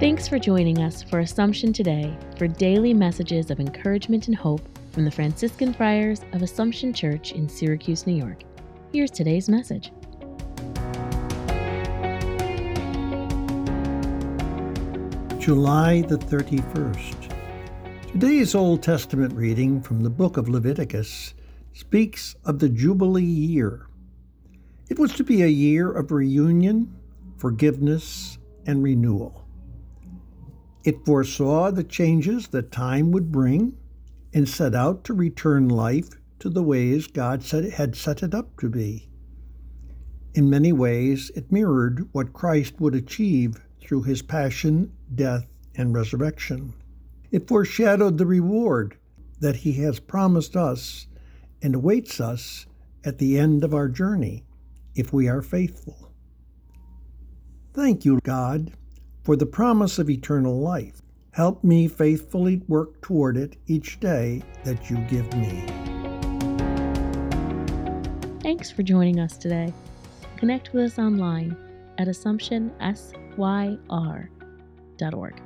Thanks for joining us for Assumption Today for daily messages of encouragement and hope from the Franciscan Friars of Assumption Church in Syracuse, New York. Here's today's message. July the 31st. Today's Old Testament reading from the book of Leviticus speaks of the Jubilee year. It was to be a year of reunion, forgiveness, and renewal. It foresaw the changes that time would bring and set out to return life to the ways God had set it up to be. In many ways, it mirrored what Christ would achieve through his passion, death, and resurrection. It foreshadowed the reward that he has promised us and awaits us at the end of our journey if we are faithful. Thank you, God, for the promise of eternal life. Help me faithfully work toward it each day that you give me. Thanks for joining us today. Connect with us online at AssumptionSYR.org.